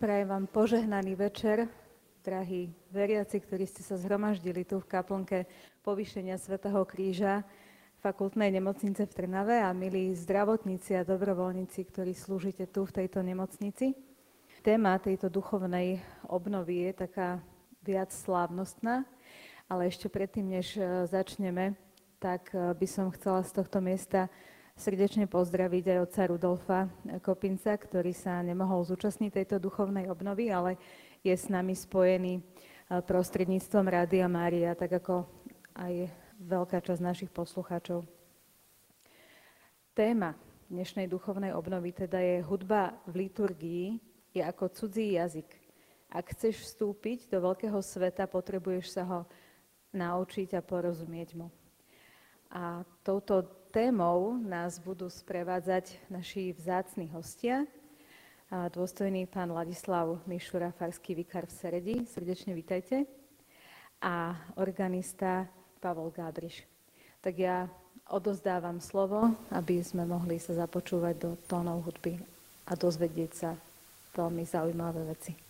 Prajem vám požehnaný večer, drahí veriaci, ktorí ste sa zhromaždili tu v kaplnke povýšenia Svetého kríža fakultnej nemocnice v Trnave a milí zdravotníci a dobrovoľníci, ktorí slúžite tu v tejto nemocnici. Téma tejto duchovnej obnovy je taká viac slávnostná, ale ešte predtým, než e, začneme, tak e, by som chcela z tohto miesta srdečne pozdraviť aj otca Rudolfa Kopinca, ktorý sa nemohol zúčastniť tejto duchovnej obnovy, ale je s nami spojený e, prostredníctvom Rádia Mária, tak ako aj veľká časť našich poslucháčov. Téma dnešnej duchovnej obnovy teda je hudba v liturgii, je ako cudzí jazyk. Ak chceš vstúpiť do veľkého sveta, potrebuješ sa ho naučiť a porozumieť mu. A touto témou nás budú sprevádzať naši vzácni hostia. Dôstojný pán Ladislav Mišura, farský vikár v Seredi. Srdečne vítajte. A organista Pavol Gábriš. Tak ja odozdávam slovo, aby sme mohli sa započúvať do tónov hudby a dozvedieť sa veľmi zaujímavé veci.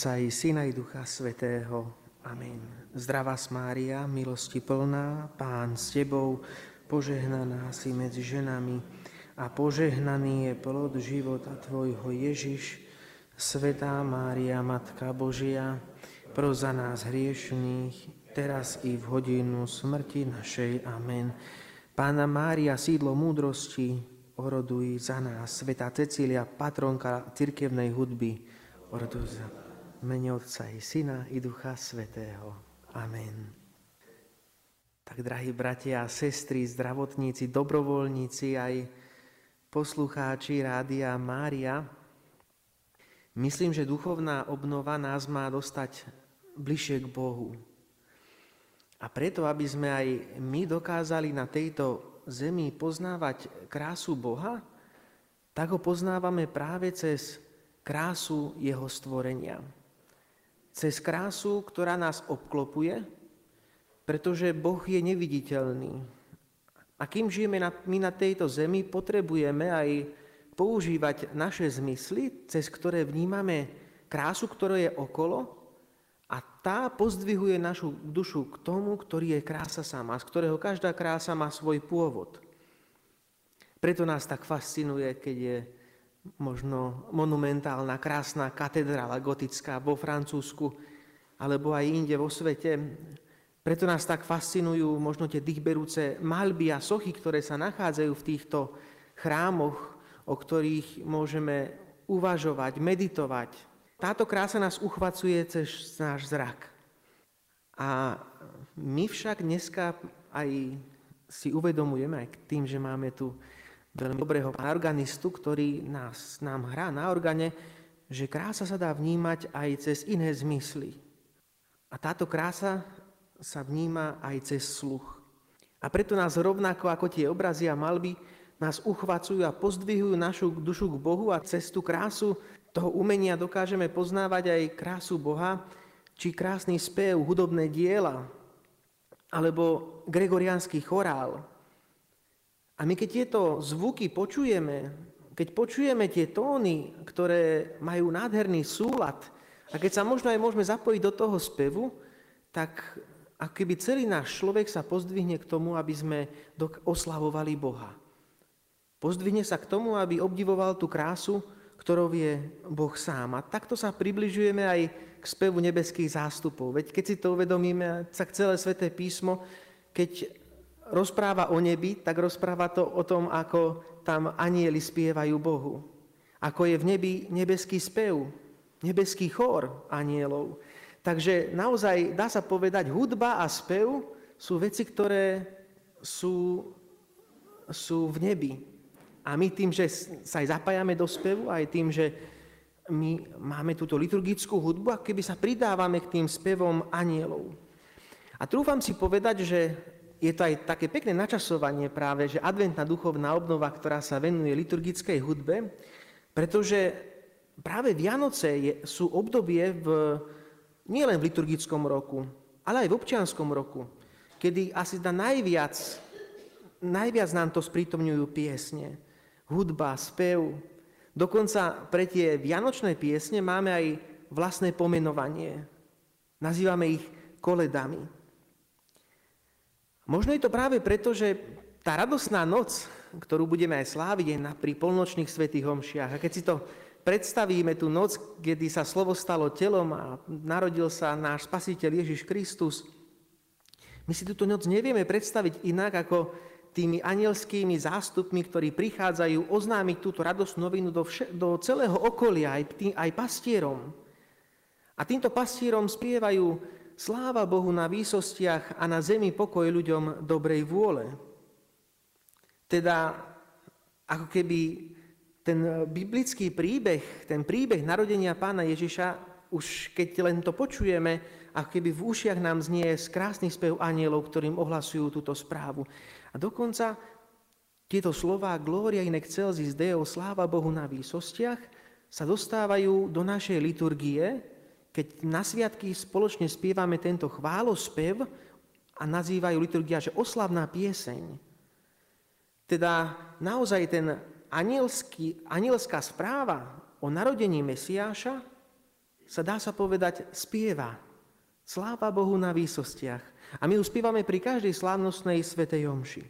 Otca i Syna i Ducha Svetého. Amen. Zdravá Mária, milosti plná, Pán s Tebou, požehnaná si medzi ženami a požehnaný je plod života Tvojho Ježiš, Svetá Mária, Matka Božia, pro za nás hriešných, teraz i v hodinu smrti našej. Amen. Pána Mária, sídlo múdrosti, oroduj za nás. Svetá Cecília, patronka cirkevnej hudby, Orduj za mene Otca i Syna i Ducha Svetého. Amen. Tak, drahí bratia a sestry, zdravotníci, dobrovoľníci, aj poslucháči Rádia Mária, myslím, že duchovná obnova nás má dostať bližšie k Bohu. A preto, aby sme aj my dokázali na tejto zemi poznávať krásu Boha, tak ho poznávame práve cez krásu jeho stvorenia. Cez krásu, ktorá nás obklopuje, pretože Boh je neviditeľný. A kým žijeme my na tejto zemi, potrebujeme aj používať naše zmysly, cez ktoré vnímame krásu, ktorá je okolo a tá pozdvihuje našu dušu k tomu, ktorý je krása sama, z ktorého každá krása má svoj pôvod. Preto nás tak fascinuje, keď je možno monumentálna, krásna katedrála gotická vo Francúzsku alebo aj inde vo svete. Preto nás tak fascinujú možno tie dýchberúce malby a sochy, ktoré sa nachádzajú v týchto chrámoch, o ktorých môžeme uvažovať, meditovať. Táto krása nás uchvacuje cez náš zrak. A my však dneska aj si uvedomujeme, aj tým, že máme tu veľmi dobrého organistu, ktorý nás, nám hrá na organe, že krása sa dá vnímať aj cez iné zmysly. A táto krása sa vníma aj cez sluch. A preto nás rovnako ako tie obrazy a malby nás uchvacujú a pozdvihujú našu dušu k Bohu a cez tú krásu toho umenia dokážeme poznávať aj krásu Boha, či krásny spev, hudobné diela, alebo gregoriánsky chorál. A my keď tieto zvuky počujeme, keď počujeme tie tóny, ktoré majú nádherný súlad, a keď sa možno aj môžeme zapojiť do toho spevu, tak ako keby celý náš človek sa pozdvihne k tomu, aby sme oslavovali Boha. Pozdvihne sa k tomu, aby obdivoval tú krásu, ktorou je Boh sám. A takto sa približujeme aj k spevu nebeských zástupov. Veď keď si to uvedomíme, tak celé sväté písmo, keď rozpráva o nebi, tak rozpráva to o tom, ako tam anieli spievajú Bohu. Ako je v nebi nebeský spev, nebeský chór anielov. Takže naozaj dá sa povedať, hudba a spev sú veci, ktoré sú, sú v nebi. A my tým, že sa aj zapájame do spevu, aj tým, že my máme túto liturgickú hudbu a keby sa pridávame k tým spevom anielov. A trúfam si povedať, že je to aj také pekné načasovanie práve, že adventná duchovná obnova, ktorá sa venuje liturgickej hudbe, pretože práve Vianoce je, sú obdobie v, nielen v liturgickom roku, ale aj v občianskom roku, kedy asi na najviac, najviac nám to sprítomňujú piesne, hudba, spev, Dokonca pre tie vianočné piesne máme aj vlastné pomenovanie. Nazývame ich koledami. Možno je to práve preto, že tá radosná noc, ktorú budeme aj sláviť na, pri polnočných svetých homšiach. A keď si to predstavíme, tú noc, kedy sa slovo stalo telom a narodil sa náš spasiteľ Ježiš Kristus, my si túto noc nevieme predstaviť inak, ako tými anielskými zástupmi, ktorí prichádzajú oznámiť túto radosnú novinu do, vše, do celého okolia, aj, tým, aj pastierom. A týmto pastierom spievajú sláva Bohu na výsostiach a na zemi pokoj ľuďom dobrej vôle. Teda ako keby ten biblický príbeh, ten príbeh narodenia pána Ježiša, už keď len to počujeme, ako keby v ušiach nám znie krásny spev anielov, ktorým ohlasujú túto správu. A dokonca tieto slová Gloria in excelsis Deo, sláva Bohu na výsostiach, sa dostávajú do našej liturgie, keď na sviatky spoločne spievame tento chválospev a nazývajú liturgia, že oslavná pieseň. Teda naozaj ten anielský, anielská správa o narodení Mesiáša sa dá sa povedať spieva. Sláva Bohu na výsostiach. A my ju spievame pri každej slávnostnej svetej omši.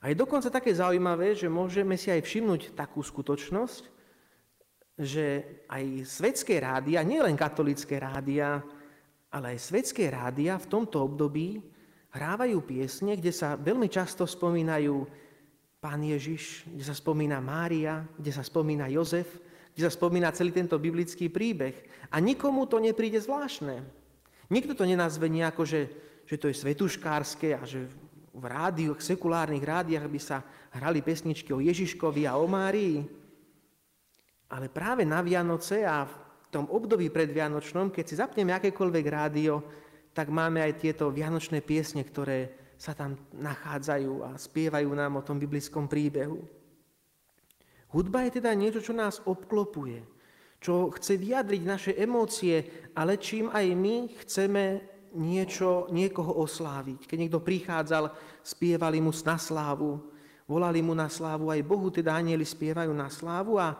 A je dokonca také zaujímavé, že môžeme si aj všimnúť takú skutočnosť, že aj svetské rádia, nielen katolické rádia, ale aj svetské rádia v tomto období hrávajú piesne, kde sa veľmi často spomínajú Pán Ježiš, kde sa spomína Mária, kde sa spomína Jozef, kde sa spomína celý tento biblický príbeh. A nikomu to nepríde zvláštne. Nikto to nenazve nejako, že, že to je svetuškárske a že v rádiu, v sekulárnych rádiách by sa hrali pesničky o Ježiškovi a o Márii. Ale práve na Vianoce a v tom období predvianočnom, keď si zapneme akékoľvek rádio, tak máme aj tieto vianočné piesne, ktoré sa tam nachádzajú a spievajú nám o tom biblickom príbehu. Hudba je teda niečo, čo nás obklopuje, čo chce vyjadriť naše emócie, ale čím aj my chceme niečo, niekoho osláviť. Keď niekto prichádzal, spievali mu na slávu, volali mu na slávu, aj Bohu teda anieli spievajú na slávu a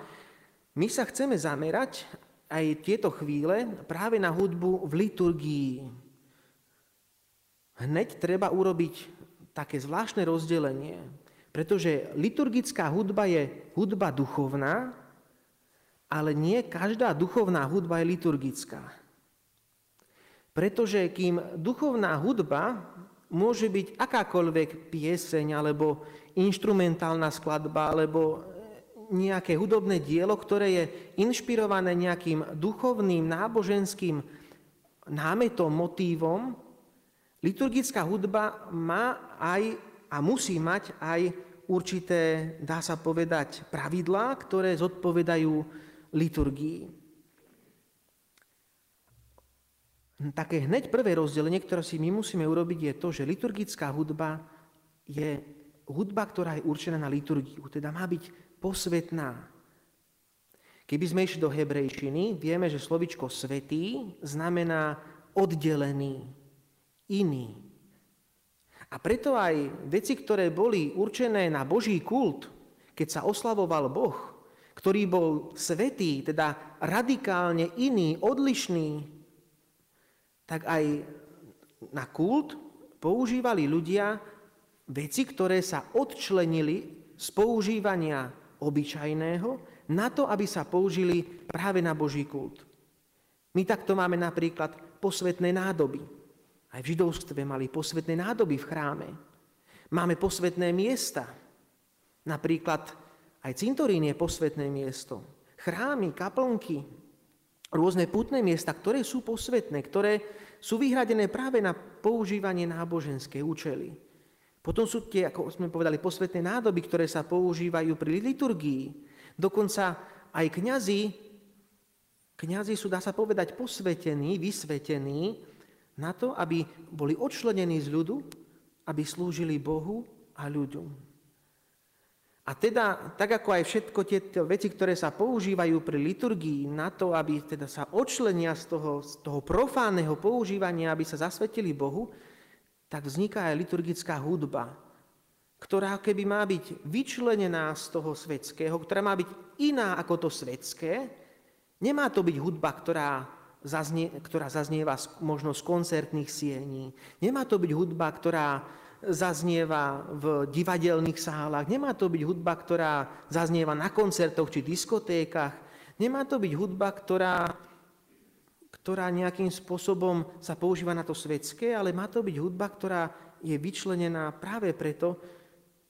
my sa chceme zamerať aj tieto chvíle práve na hudbu v liturgii. Hneď treba urobiť také zvláštne rozdelenie, pretože liturgická hudba je hudba duchovná, ale nie každá duchovná hudba je liturgická. Pretože kým duchovná hudba môže byť akákoľvek pieseň, alebo instrumentálna skladba, alebo nejaké hudobné dielo, ktoré je inšpirované nejakým duchovným, náboženským námetom, motívom, liturgická hudba má aj a musí mať aj určité, dá sa povedať, pravidlá, ktoré zodpovedajú liturgii. Také hneď prvé rozdelenie, ktoré si my musíme urobiť, je to, že liturgická hudba je hudba, ktorá je určená na liturgiu, teda má byť posvetná. Keby sme išli do hebrejčiny, vieme, že slovičko svetý znamená oddelený, iný. A preto aj veci, ktoré boli určené na Boží kult, keď sa oslavoval Boh, ktorý bol svetý, teda radikálne iný, odlišný, tak aj na kult používali ľudia veci, ktoré sa odčlenili z používania obyčajného na to, aby sa použili práve na Boží kult. My takto máme napríklad posvetné nádoby. Aj v židovstve mali posvetné nádoby v chráme. Máme posvetné miesta. Napríklad aj cintorín je posvetné miesto. Chrámy, kaplnky, rôzne putné miesta, ktoré sú posvetné, ktoré sú vyhradené práve na používanie náboženské účely. Potom sú tie, ako sme povedali, posvetné nádoby, ktoré sa používajú pri liturgii. Dokonca aj kňazi, kňazi sú, dá sa povedať, posvetení, vysvetení, na to, aby boli odčlenení z ľudu, aby slúžili Bohu a ľuďom. A teda, tak ako aj všetko tieto veci, ktoré sa používajú pri liturgii na to, aby teda sa odčlenia z toho, z toho profánneho používania, aby sa zasvetili Bohu, tak vzniká aj liturgická hudba, ktorá keby má byť vyčlenená z toho svetského, ktorá má byť iná ako to svetské, nemá to byť hudba, ktorá zaznie, ktorá zaznieva možno z koncertných siení. Nemá to byť hudba, ktorá zaznieva v divadelných sálach. Nemá to byť hudba, ktorá zaznieva na koncertoch či diskotékach. Nemá to byť hudba, ktorá, ktorá nejakým spôsobom sa používa na to svetské, ale má to byť hudba, ktorá je vyčlenená práve preto,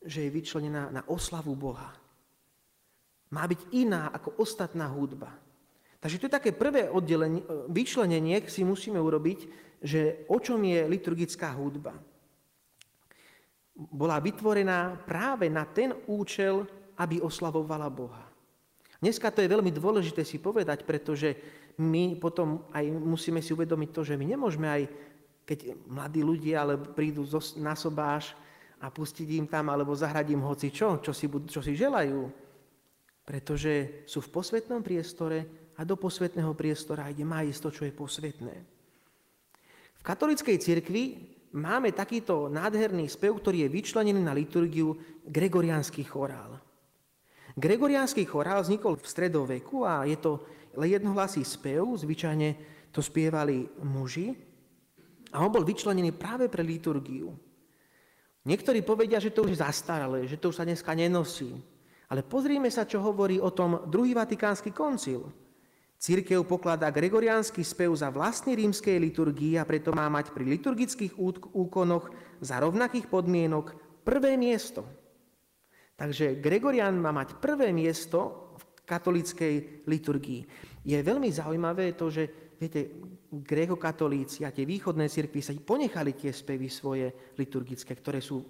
že je vyčlenená na oslavu Boha. Má byť iná ako ostatná hudba. Takže to je také prvé oddelenie, vyčlenenie, si musíme urobiť, že o čom je liturgická hudba. Bola vytvorená práve na ten účel, aby oslavovala Boha. Dneska to je veľmi dôležité si povedať, pretože my potom aj musíme si uvedomiť to, že my nemôžeme aj, keď mladí ľudia ale prídu na sobáš a pustiť im tam, alebo zahrať im hoci čo, čo si, čo si želajú, pretože sú v posvetnom priestore a do posvetného priestora ide má to, čo je posvetné. V katolickej cirkvi máme takýto nádherný spev, ktorý je vyčlenený na liturgiu gregoriánsky chorál. Gregoriánsky chorál vznikol v stredoveku a je to jednohlasý spev, zvyčajne to spievali muži a on bol vyčlenený práve pre liturgiu. Niektorí povedia, že to už zastaralé, že to už sa dneska nenosí. Ale pozrime sa, čo hovorí o tom druhý vatikánsky koncil. Církev pokladá gregoriánsky spev za vlastný rímskej liturgii a preto má mať pri liturgických úkonoch za rovnakých podmienok prvé miesto. Takže Gregorian má mať prvé miesto katolíckej liturgii. Je veľmi zaujímavé to, že viete, grekokatolíci a tie východné cirkvy sa ponechali tie spevy svoje liturgické, ktoré sú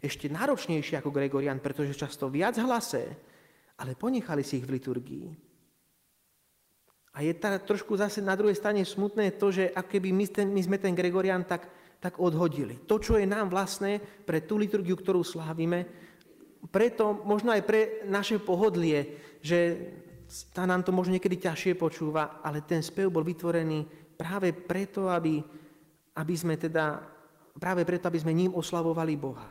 ešte náročnejšie ako Gregorian, pretože často viac hlasé, ale ponechali si ich v liturgii. A je tá trošku zase na druhej strane smutné to, že ak keby my, ten, my sme ten Gregorian tak, tak odhodili. To, čo je nám vlastné pre tú liturgiu, ktorú slávime, preto možno aj pre naše pohodlie, že tá nám to možno niekedy ťažšie počúva, ale ten spev bol vytvorený práve preto, aby, aby sme teda, práve preto, aby sme ním oslavovali Boha.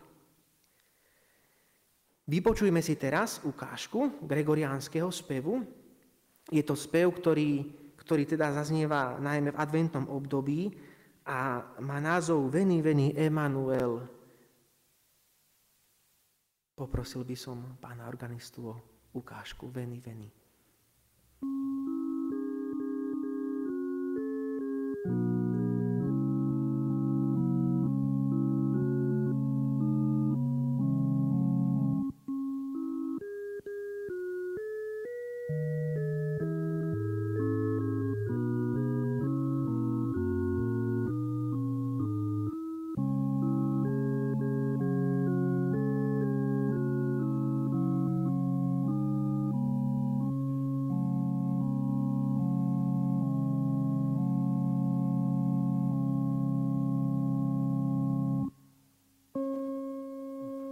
Vypočujme si teraz ukážku gregoriánskeho spevu, je to spev, ktorý, ktorý teda zaznieva najmä v adventnom období a má názov Veni, Veni, Emanuel. Poprosil by som pána organistu o ukážku Veni, Veni.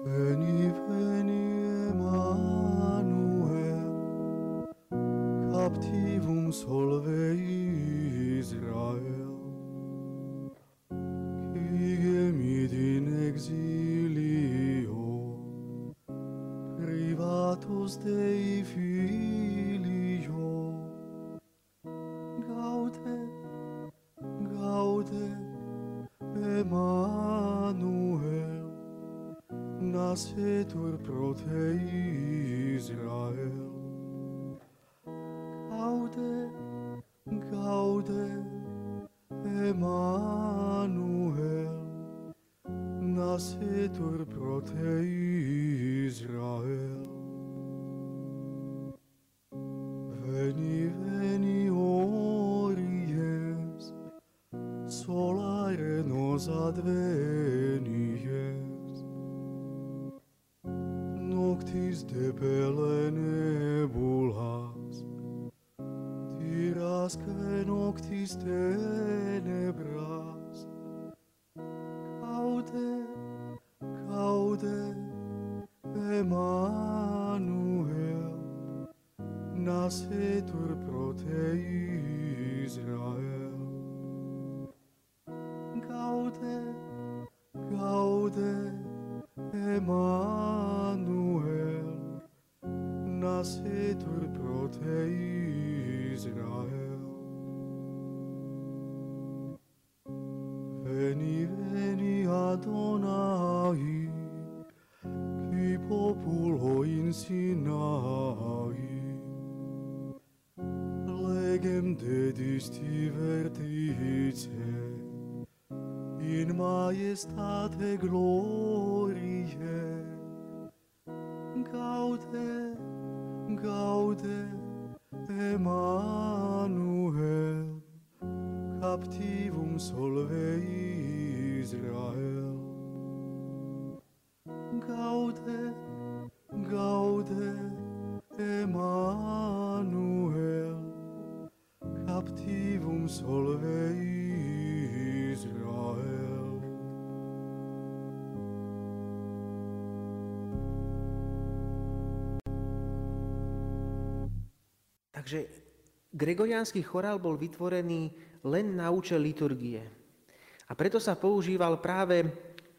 Veni, veni, se doar prote Israel. Emmanuel, nascetur pro te Israel. Takže gregoriánsky chorál bol vytvorený len na účel liturgie. A preto sa používal práve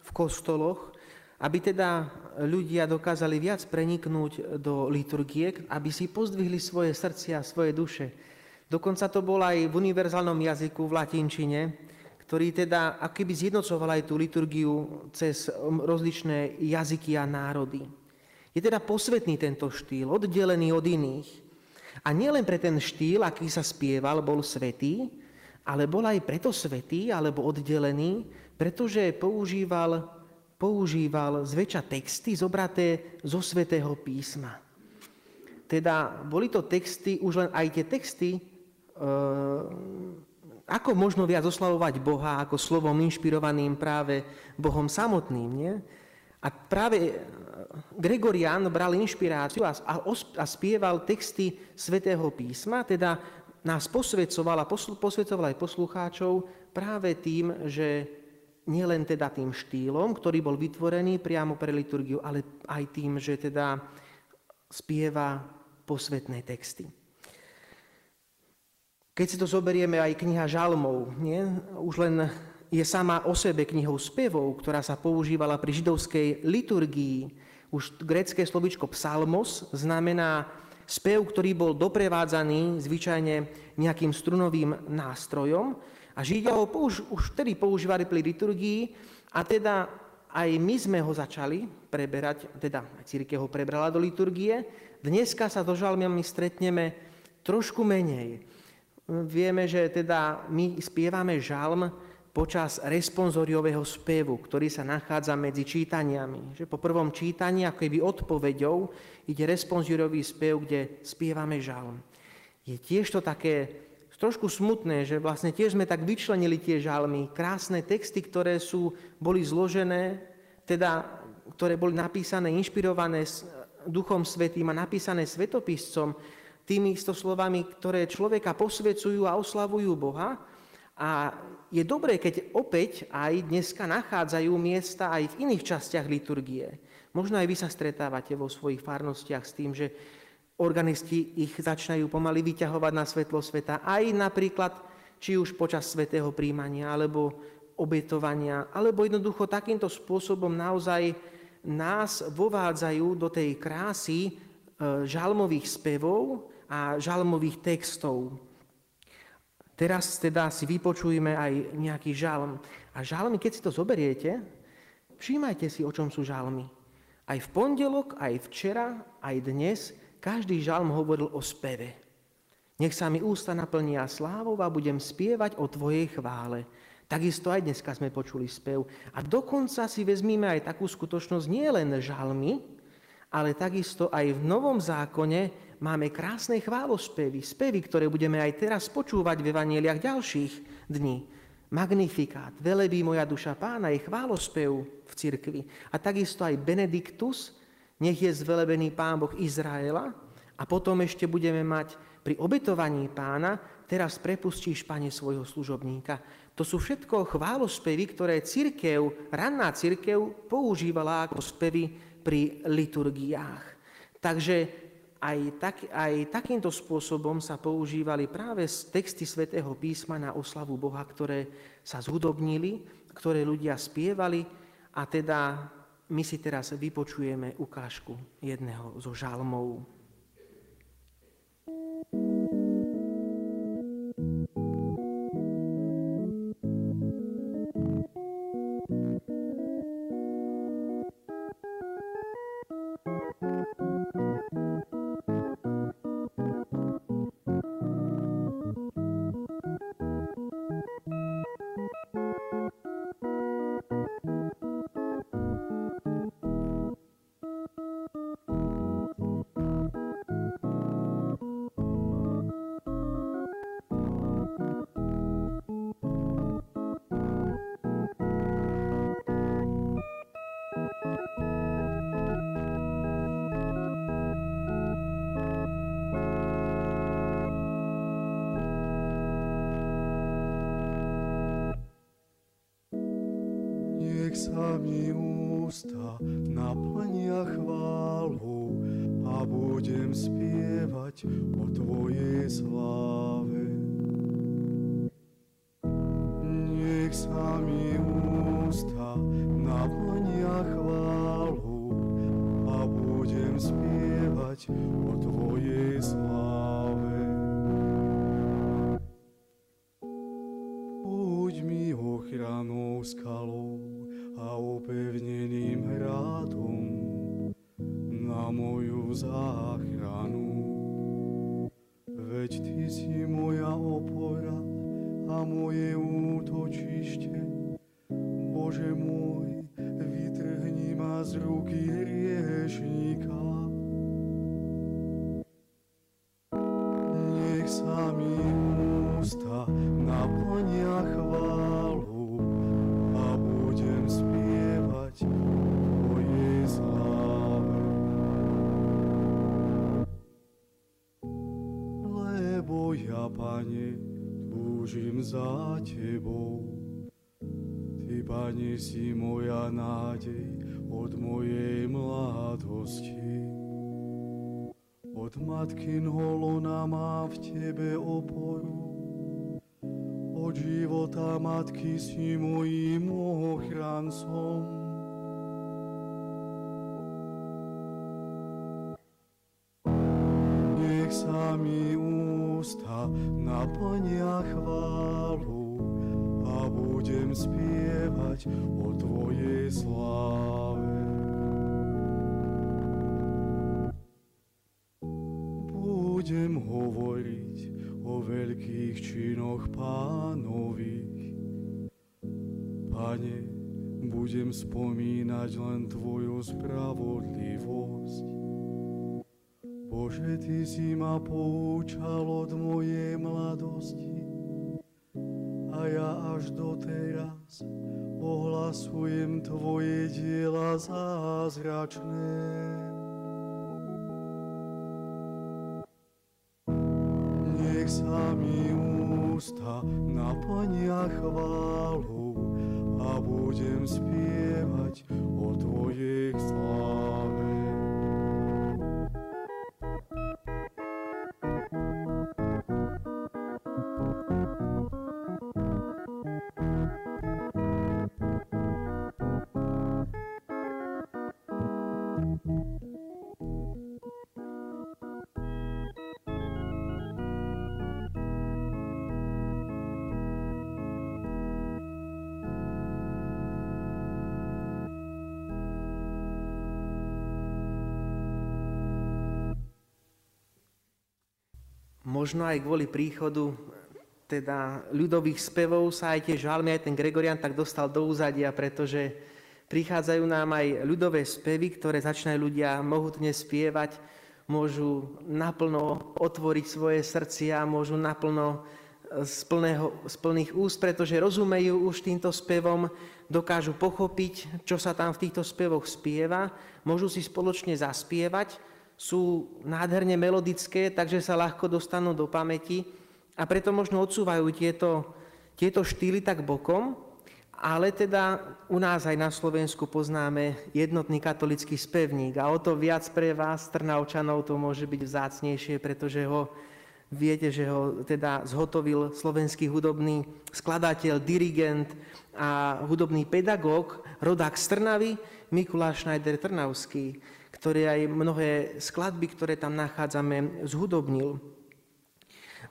v kostoloch, aby teda ľudia dokázali viac preniknúť do liturgie, aby si pozdvihli svoje srdcia, svoje duše. Dokonca to bol aj v univerzálnom jazyku, v latinčine, ktorý teda akoby zjednocoval aj tú liturgiu cez rozličné jazyky a národy. Je teda posvetný tento štýl, oddelený od iných. A nielen pre ten štýl, aký sa spieval, bol svetý, ale bol aj preto svetý alebo oddelený, pretože používal, používal zväčša texty zobraté zo svetého písma. Teda boli to texty, už len aj tie texty, e, ako možno viac oslavovať Boha ako slovom inšpirovaným práve Bohom samotným. Nie? A práve Gregorian bral inšpiráciu a, a, a spieval texty svätého písma, teda nás posvedcoval a posl, posvedcoval aj poslucháčov práve tým, že nielen teda tým štýlom, ktorý bol vytvorený priamo pre liturgiu, ale aj tým, že teda spieva posvetné texty. Keď si to zoberieme aj kniha žalmov, nie? už len je sama o sebe knihou spevov, ktorá sa používala pri židovskej liturgii. Už grecké slovičko psalmos znamená spev, ktorý bol doprevádzaný zvyčajne nejakým strunovým nástrojom. A Židia ho použ- už vtedy používali pri liturgii a teda aj my sme ho začali preberať, teda církev ho prebrala do liturgie. Dneska sa do žalmiami stretneme trošku menej. Vieme, že teda my spievame žalm počas responsoriového spevu, ktorý sa nachádza medzi čítaniami. Že po prvom čítaní, ako keby odpoveďou, ide responsoriový spev, kde spievame žalm. Je tiež to také trošku smutné, že vlastne tiež sme tak vyčlenili tie žalmy, krásne texty, ktoré sú, boli zložené, teda, ktoré boli napísané, inšpirované Duchom Svetým a napísané svetopiscom, tými isto slovami, ktoré človeka posvecujú a oslavujú Boha. A je dobré, keď opäť aj dneska nachádzajú miesta aj v iných častiach liturgie. Možno aj vy sa stretávate vo svojich farnostiach s tým, že organisti ich začínajú pomaly vyťahovať na svetlo sveta, aj napríklad či už počas svetého príjmania, alebo obetovania, alebo jednoducho takýmto spôsobom naozaj nás vovádzajú do tej krásy e, žalmových spevov a žalmových textov. Teraz teda si vypočujeme aj nejaký žalm. A žalmy, keď si to zoberiete, všímajte si, o čom sú žalmy. Aj v pondelok, aj včera, aj dnes, každý žalm hovoril o speve. Nech sa mi ústa naplnia slávou a budem spievať o Tvojej chvále. Takisto aj dneska sme počuli spev. A dokonca si vezmíme aj takú skutočnosť, nie len žalmy, ale takisto aj v Novom zákone máme krásne chválospevy, spevy, ktoré budeme aj teraz počúvať v evaneliách ďalších dní. Magnifikát, velebí moja duša pána, je chválospev v cirkvi. A takisto aj Benediktus, nech je zvelebený pán Boh Izraela. A potom ešte budeme mať pri obetovaní pána, teraz prepustíš, pane, svojho služobníka. To sú všetko chválospevy, ktoré církev, ranná církev používala ako spevy pri liturgiách. Takže aj, tak, aj takýmto spôsobom sa používali práve texty svätého písma na oslavu Boha, ktoré sa zhudobnili, ktoré ľudia spievali a teda my si teraz vypočujeme ukážku jedného zo žalmov. Nech sa mi Od matkinho lona mám v Tebe oporu. Od života matky si mojím ochrancom. Nech sa mi ústa naplnia chválu a budem spievať o Tvojej sláve. Veľkých činoch pánových. Pane, budem spomínať len Tvoju spravodlivosť Bože, Ty si ma poučal od mojej mladosti a ja až doteraz ohlasujem Tvoje diela zázračné. Nech sa mi účal ústa naplnia chválu a budem spievať o Tvojej sláve. Možno aj kvôli príchodu teda ľudových spevov sa aj tie žalmy, aj ten Gregorian tak dostal do úzadia, pretože prichádzajú nám aj ľudové spevy, ktoré začínajú ľudia mohutne spievať, môžu naplno otvoriť svoje srdcia, môžu naplno e, z, plného, z plných úst, pretože rozumejú už týmto spevom, dokážu pochopiť, čo sa tam v týchto spevoch spieva, môžu si spoločne zaspievať sú nádherne melodické, takže sa ľahko dostanú do pamäti a preto možno odsúvajú tieto, tieto štýly tak bokom, ale teda u nás aj na Slovensku poznáme jednotný katolický spevník a o to viac pre vás, Trnavčanov, to môže byť vzácnejšie, pretože ho viete, že ho teda zhotovil slovenský hudobný skladateľ, dirigent a hudobný pedagóg, rodák z Trnavy, Mikuláš Schneider Trnavský ktorý aj mnohé skladby, ktoré tam nachádzame, zhudobnil.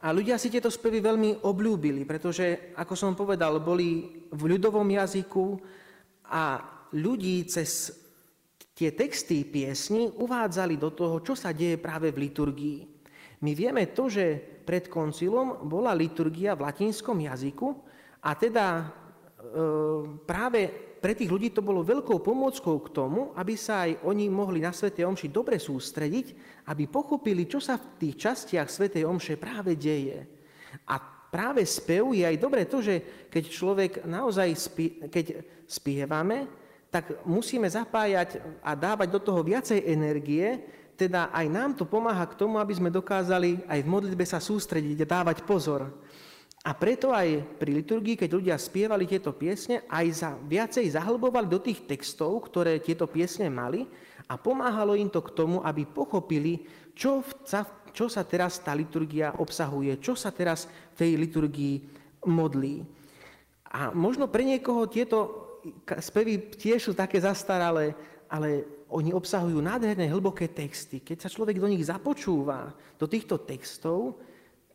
A ľudia si tieto spevy veľmi obľúbili, pretože, ako som povedal, boli v ľudovom jazyku a ľudí cez tie texty piesni uvádzali do toho, čo sa deje práve v liturgii. My vieme to, že pred koncilom bola liturgia v latinskom jazyku a teda e, práve pre tých ľudí to bolo veľkou pomôckou k tomu, aby sa aj oni mohli na Svetej Omši dobre sústrediť, aby pochopili, čo sa v tých častiach Svetej Omše práve deje. A práve spev je aj dobré to, že keď človek naozaj spie, keď spievame, tak musíme zapájať a dávať do toho viacej energie, teda aj nám to pomáha k tomu, aby sme dokázali aj v modlitbe sa sústrediť a dávať pozor. A preto aj pri liturgii, keď ľudia spievali tieto piesne, aj za, viacej zahlbovali do tých textov, ktoré tieto piesne mali a pomáhalo im to k tomu, aby pochopili, čo, sa, čo sa teraz tá liturgia obsahuje, čo sa teraz v tej liturgii modlí. A možno pre niekoho tieto spevy tiež sú také zastaralé, ale oni obsahujú nádherné hlboké texty. Keď sa človek do nich započúva, do týchto textov,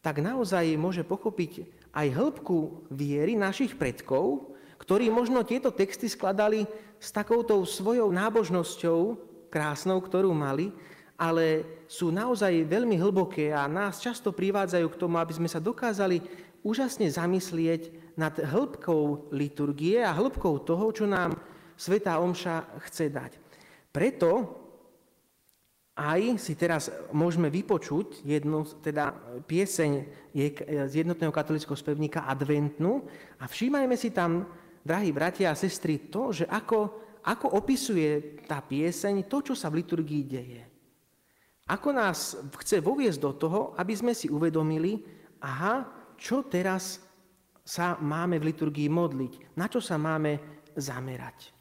tak naozaj môže pochopiť aj hĺbku viery našich predkov, ktorí možno tieto texty skladali s takouto svojou nábožnosťou krásnou, ktorú mali, ale sú naozaj veľmi hlboké a nás často privádzajú k tomu, aby sme sa dokázali úžasne zamyslieť nad hĺbkou liturgie a hĺbkou toho, čo nám Svetá Omša chce dať. Preto aj si teraz môžeme vypočuť jednu teda pieseň z jednotného katolického spevníka Adventnú a všímajme si tam, drahí bratia a sestry, to, že ako, ako opisuje tá pieseň to, čo sa v liturgii deje. Ako nás chce voviesť do toho, aby sme si uvedomili, aha, čo teraz sa máme v liturgii modliť, na čo sa máme zamerať.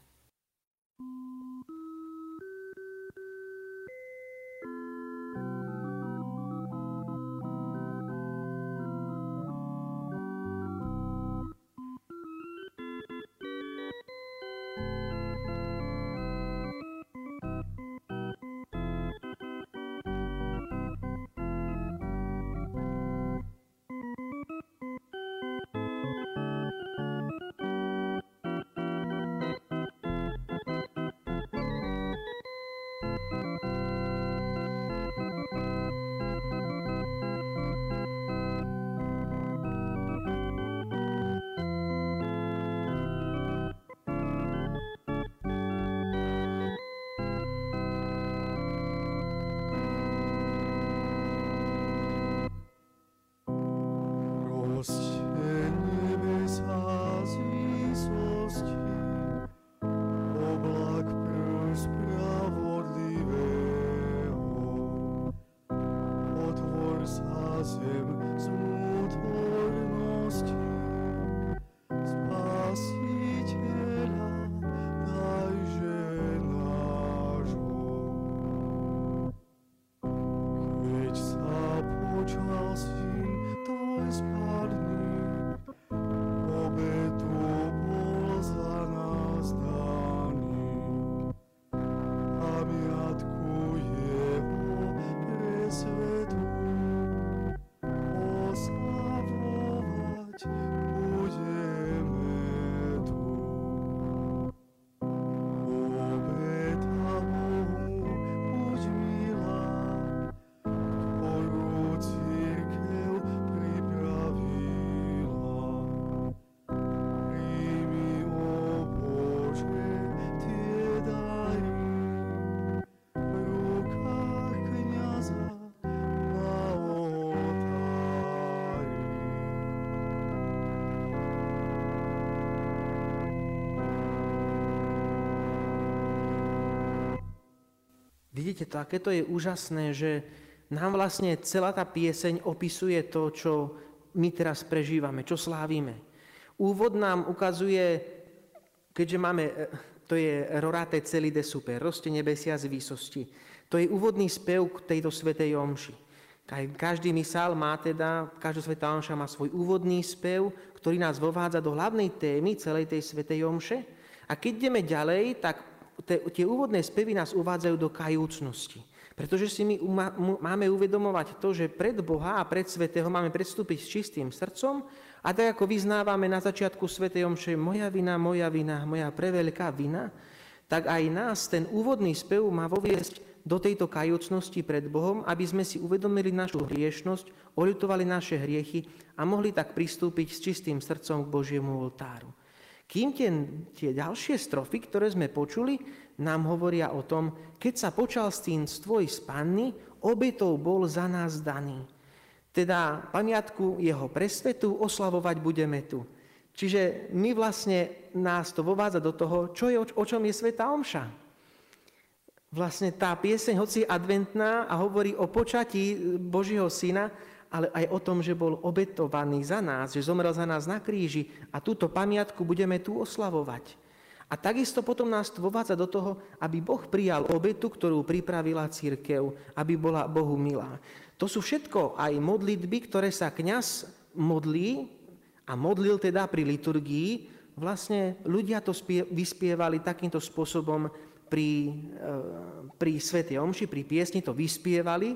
him Vidíte to, aké to je úžasné, že nám vlastne celá tá pieseň opisuje to, čo my teraz prežívame, čo slávime. Úvod nám ukazuje, keďže máme, e, to je rorate celý de super, roste nebesia z výsosti. To je úvodný spev k tejto svetej omši. Každý misál má teda, každá svetá omša má svoj úvodný spev, ktorý nás vovádza do hlavnej témy celej tej svetej omše. A keď ideme ďalej, tak tie úvodné spevy nás uvádzajú do kajúcnosti. Pretože si my máme uvedomovať to, že pred Boha a pred Svetého máme predstúpiť s čistým srdcom a tak ako vyznávame na začiatku Svetej Omše moja vina, moja vina, moja preveľká vina, tak aj nás ten úvodný spev má voviesť do tejto kajúcnosti pred Bohom, aby sme si uvedomili našu hriešnosť, oľutovali naše hriechy a mohli tak pristúpiť s čistým srdcom k Božiemu oltáru. Kým tie, tie ďalšie strofy, ktoré sme počuli, nám hovoria o tom, keď sa počal stín z tvojej spanny, obetov bol za nás daný. Teda pamiatku jeho presvetu oslavovať budeme tu. Čiže my vlastne nás to vovádza do toho, čo je, o čom je Sveta Omša vlastne tá pieseň, hoci adventná a hovorí o počatí Božieho syna, ale aj o tom, že bol obetovaný za nás, že zomrel za nás na kríži a túto pamiatku budeme tu oslavovať. A takisto potom nás vovádza do toho, aby Boh prijal obetu, ktorú pripravila církev, aby bola Bohu milá. To sú všetko aj modlitby, ktoré sa kňaz modlí a modlil teda pri liturgii. Vlastne ľudia to vyspievali takýmto spôsobom pri, e, pri Svete Omši, pri piesni to vyspievali,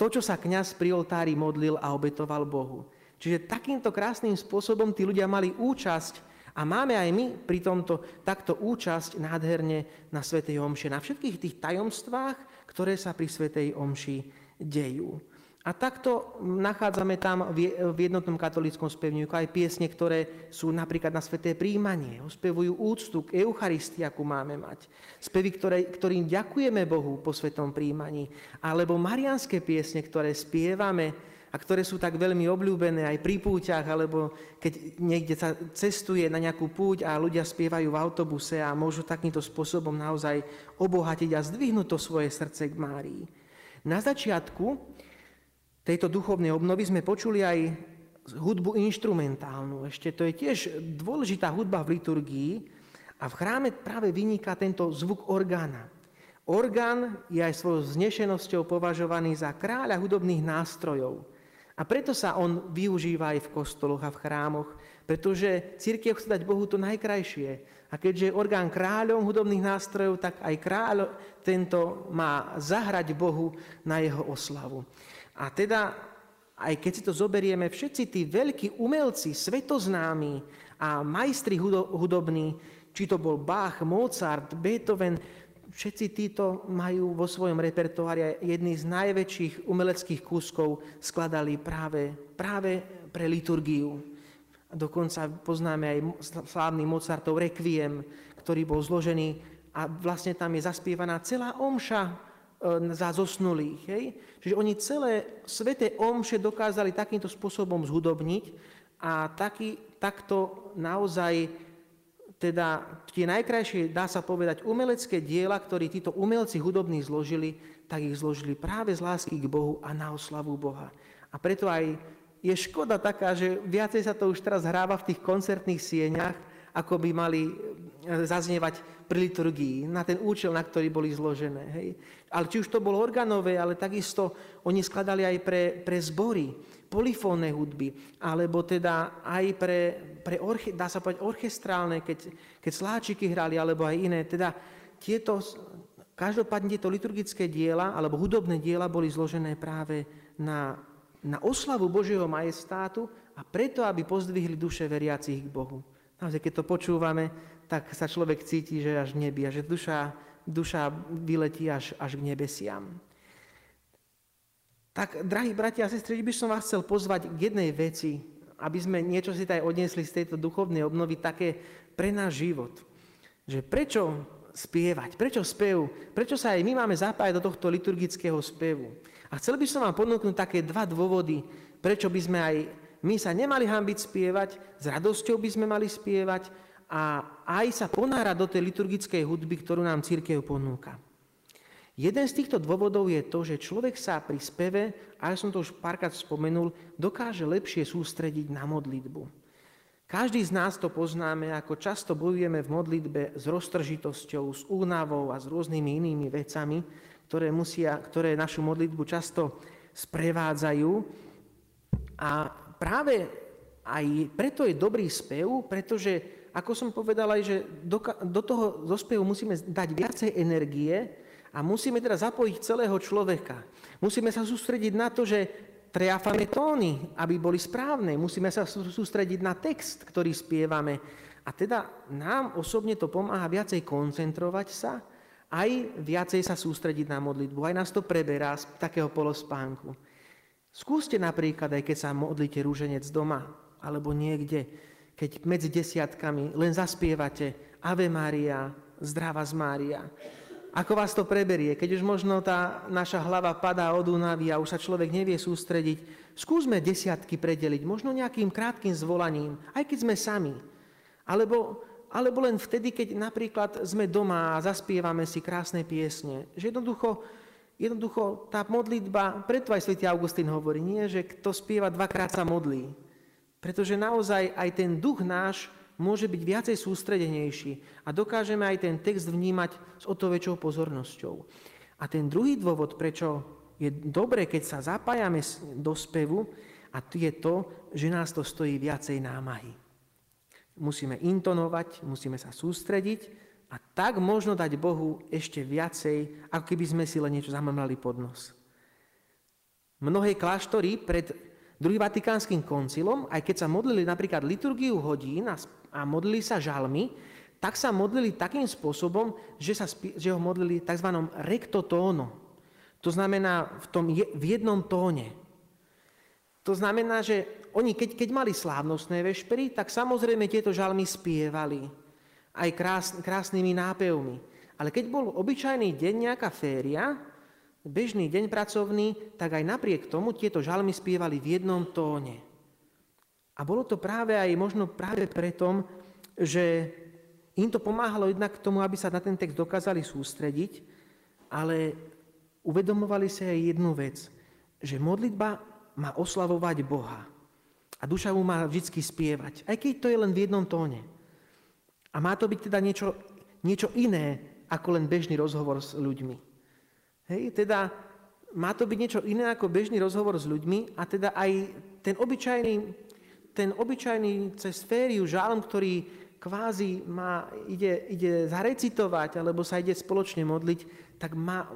to, čo sa kňaz pri oltári modlil a obetoval Bohu. Čiže takýmto krásnym spôsobom tí ľudia mali účasť a máme aj my pri tomto takto účasť nádherne na Svetej Omši, na všetkých tých tajomstvách, ktoré sa pri Svetej Omši dejú. A takto nachádzame tam v jednotnom katolickom spevníku aj piesne, ktoré sú napríklad na sveté príjmanie. Ospevujú úctu k Eucharistii, akú máme mať. Spevy, ktoré, ktorým ďakujeme Bohu po svetom príjmaní. Alebo marianské piesne, ktoré spievame a ktoré sú tak veľmi obľúbené aj pri púťach, alebo keď niekde sa cestuje na nejakú púť a ľudia spievajú v autobuse a môžu takýmto spôsobom naozaj obohatiť a zdvihnúť to svoje srdce k Márii. Na začiatku tejto duchovnej obnovy sme počuli aj hudbu instrumentálnu. Ešte to je tiež dôležitá hudba v liturgii a v chráme práve vyniká tento zvuk orgána. Orgán je aj svojou znešenosťou považovaný za kráľa hudobných nástrojov. A preto sa on využíva aj v kostoloch a v chrámoch, pretože církev chce dať Bohu to najkrajšie. A keďže je orgán kráľom hudobných nástrojov, tak aj kráľ tento má zahrať Bohu na jeho oslavu. A teda, aj keď si to zoberieme, všetci tí veľkí umelci, svetoznámi a majstri hudobní, či to bol Bach, Mozart, Beethoven, všetci títo majú vo svojom repertoári jedný z najväčších umeleckých kúskov skladali práve, práve pre liturgiu. Dokonca poznáme aj slávny Mozartov Requiem, ktorý bol zložený a vlastne tam je zaspievaná celá omša za zosnulých. Hej? Čiže oni celé sveté omše dokázali takýmto spôsobom zhudobniť a taký, takto naozaj teda tie najkrajšie, dá sa povedať, umelecké diela, ktoré títo umelci hudobní zložili, tak ich zložili práve z lásky k Bohu a na oslavu Boha. A preto aj je škoda taká, že viacej sa to už teraz hráva v tých koncertných sieňach, ako by mali e, zaznievať pri liturgii, na ten účel, na ktorý boli zložené. Hej. Ale či už to bolo organové, ale takisto oni skladali aj pre, pre zbory, polifónne hudby, alebo teda aj pre, pre orche, dá sa povedať, orchestrálne, keď, keď sláčiky hrali, alebo aj iné. Teda tieto, každopádne tieto liturgické diela, alebo hudobné diela boli zložené práve na, na oslavu Božieho majestátu a preto, aby pozdvihli duše veriacich k Bohu. Naozaj, keď to počúvame, tak sa človek cíti, že až nebi a že duša, duša vyletí až, až k nebesiam. Tak, drahí bratia a sestry, by som vás chcel pozvať k jednej veci, aby sme niečo si aj odniesli z tejto duchovnej obnovy také pre náš život. Že prečo spievať, prečo spev, prečo sa aj my máme zapájať do tohto liturgického spevu. A chcel by som vám ponúknuť také dva dôvody, prečo by sme aj my sa nemali hambiť spievať, s radosťou by sme mali spievať a aj sa ponárať do tej liturgickej hudby, ktorú nám církev ponúka. Jeden z týchto dôvodov je to, že človek sa pri speve, a ja som to už párkrát spomenul, dokáže lepšie sústrediť na modlitbu. Každý z nás to poznáme, ako často bojujeme v modlitbe s roztržitosťou, s únavou a s rôznymi inými vecami, ktoré, musia, ktoré našu modlitbu často sprevádzajú. A práve aj preto je dobrý spev, pretože, ako som povedal aj, že do, do toho do spevu musíme dať viacej energie, a musíme teda zapojiť celého človeka. Musíme sa sústrediť na to, že triafame tóny, aby boli správne. Musíme sa sústrediť na text, ktorý spievame. A teda nám osobne to pomáha viacej koncentrovať sa, aj viacej sa sústrediť na modlitbu. Aj nás to preberá z takého polospánku. Skúste napríklad, aj keď sa modlíte rúženec doma, alebo niekde, keď medzi desiatkami len zaspievate Ave Maria, zdravá z Mária. Ako vás to preberie, keď už možno tá naša hlava padá od únavy a už sa človek nevie sústrediť, skúsme desiatky predeliť, možno nejakým krátkým zvolaním, aj keď sme sami. Alebo, alebo len vtedy, keď napríklad sme doma a zaspievame si krásne piesne. Že jednoducho, jednoducho tá modlitba, preto aj svätý Augustín hovorí, nie, že kto spieva dvakrát sa modlí. Pretože naozaj aj ten duch náš môže byť viacej sústredenejší a dokážeme aj ten text vnímať s o to väčšou pozornosťou. A ten druhý dôvod, prečo je dobré, keď sa zapájame do spevu, a je to, že nás to stojí viacej námahy. Musíme intonovať, musíme sa sústrediť a tak možno dať Bohu ešte viacej, ako keby sme si len niečo zamamlali pod nos. Mnohé kláštory pred druhým vatikánskym koncilom, aj keď sa modlili napríklad liturgiu hodín a modlili sa žalmy, tak sa modlili takým spôsobom, že, sa, že ho modlili tzv. rektotóno. To znamená v, tom v jednom tóne. To znamená, že oni keď, keď mali slávnostné vešpery, tak samozrejme tieto žalmy spievali aj krás, krásnymi nápevmi. Ale keď bol obyčajný deň, nejaká féria, bežný deň pracovný, tak aj napriek tomu tieto žalmy spievali v jednom tóne. A bolo to práve aj možno práve preto, že im to pomáhalo jednak k tomu, aby sa na ten text dokázali sústrediť, ale uvedomovali si aj jednu vec, že modlitba má oslavovať Boha. A duša mu má vždy spievať, aj keď to je len v jednom tóne. A má to byť teda niečo, niečo iné, ako len bežný rozhovor s ľuďmi. Hej, teda má to byť niečo iné ako bežný rozhovor s ľuďmi a teda aj ten obyčajný ten obyčajný cez fériu žálm, ktorý kvázi má, ide, ide zarecitovať alebo sa ide spoločne modliť, tak má,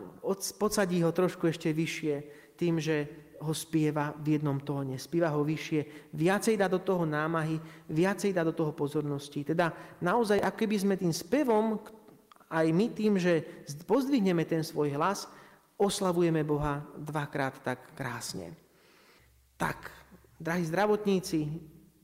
podsadí ho trošku ešte vyššie tým, že ho spieva v jednom tóne, spieva ho vyššie, viacej dá do toho námahy, viacej dá do toho pozornosti. Teda naozaj, ako keby sme tým spevom, aj my tým, že pozdvihneme ten svoj hlas, oslavujeme Boha dvakrát tak krásne. Tak, drahí zdravotníci,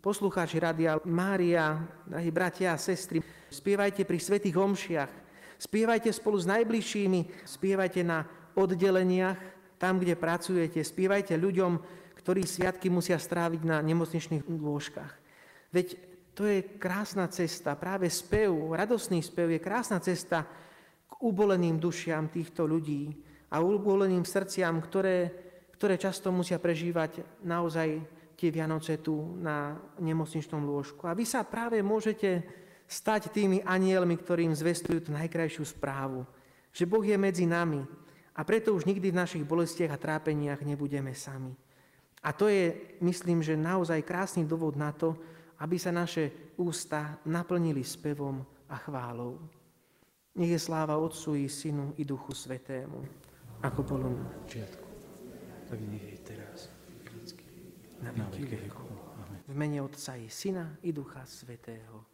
poslucháči Radia Mária, drahí bratia a sestry, spievajte pri svetých omšiach, spievajte spolu s najbližšími, spievajte na oddeleniach, tam, kde pracujete, spievajte ľuďom, ktorí sviatky musia stráviť na nemocničných lôžkach. Veď to je krásna cesta, práve spev, radosný spev je krásna cesta k uboleným dušiam týchto ľudí a uboleným srdciam, ktoré, ktoré často musia prežívať naozaj tie Vianoce tu na nemocničnom lôžku. A vy sa práve môžete stať tými anielmi, ktorým zvestujú tú najkrajšiu správu, že Boh je medzi nami a preto už nikdy v našich bolestiach a trápeniach nebudeme sami. A to je, myslím, že naozaj krásny dôvod na to, aby sa naše ústa naplnili spevom a chválou. Nech je sláva Otcu i Synu i Duchu Svetému, ako bolo na začiatku, tak nech je teraz na veky V mene Otca i Syna i Ducha Svetého.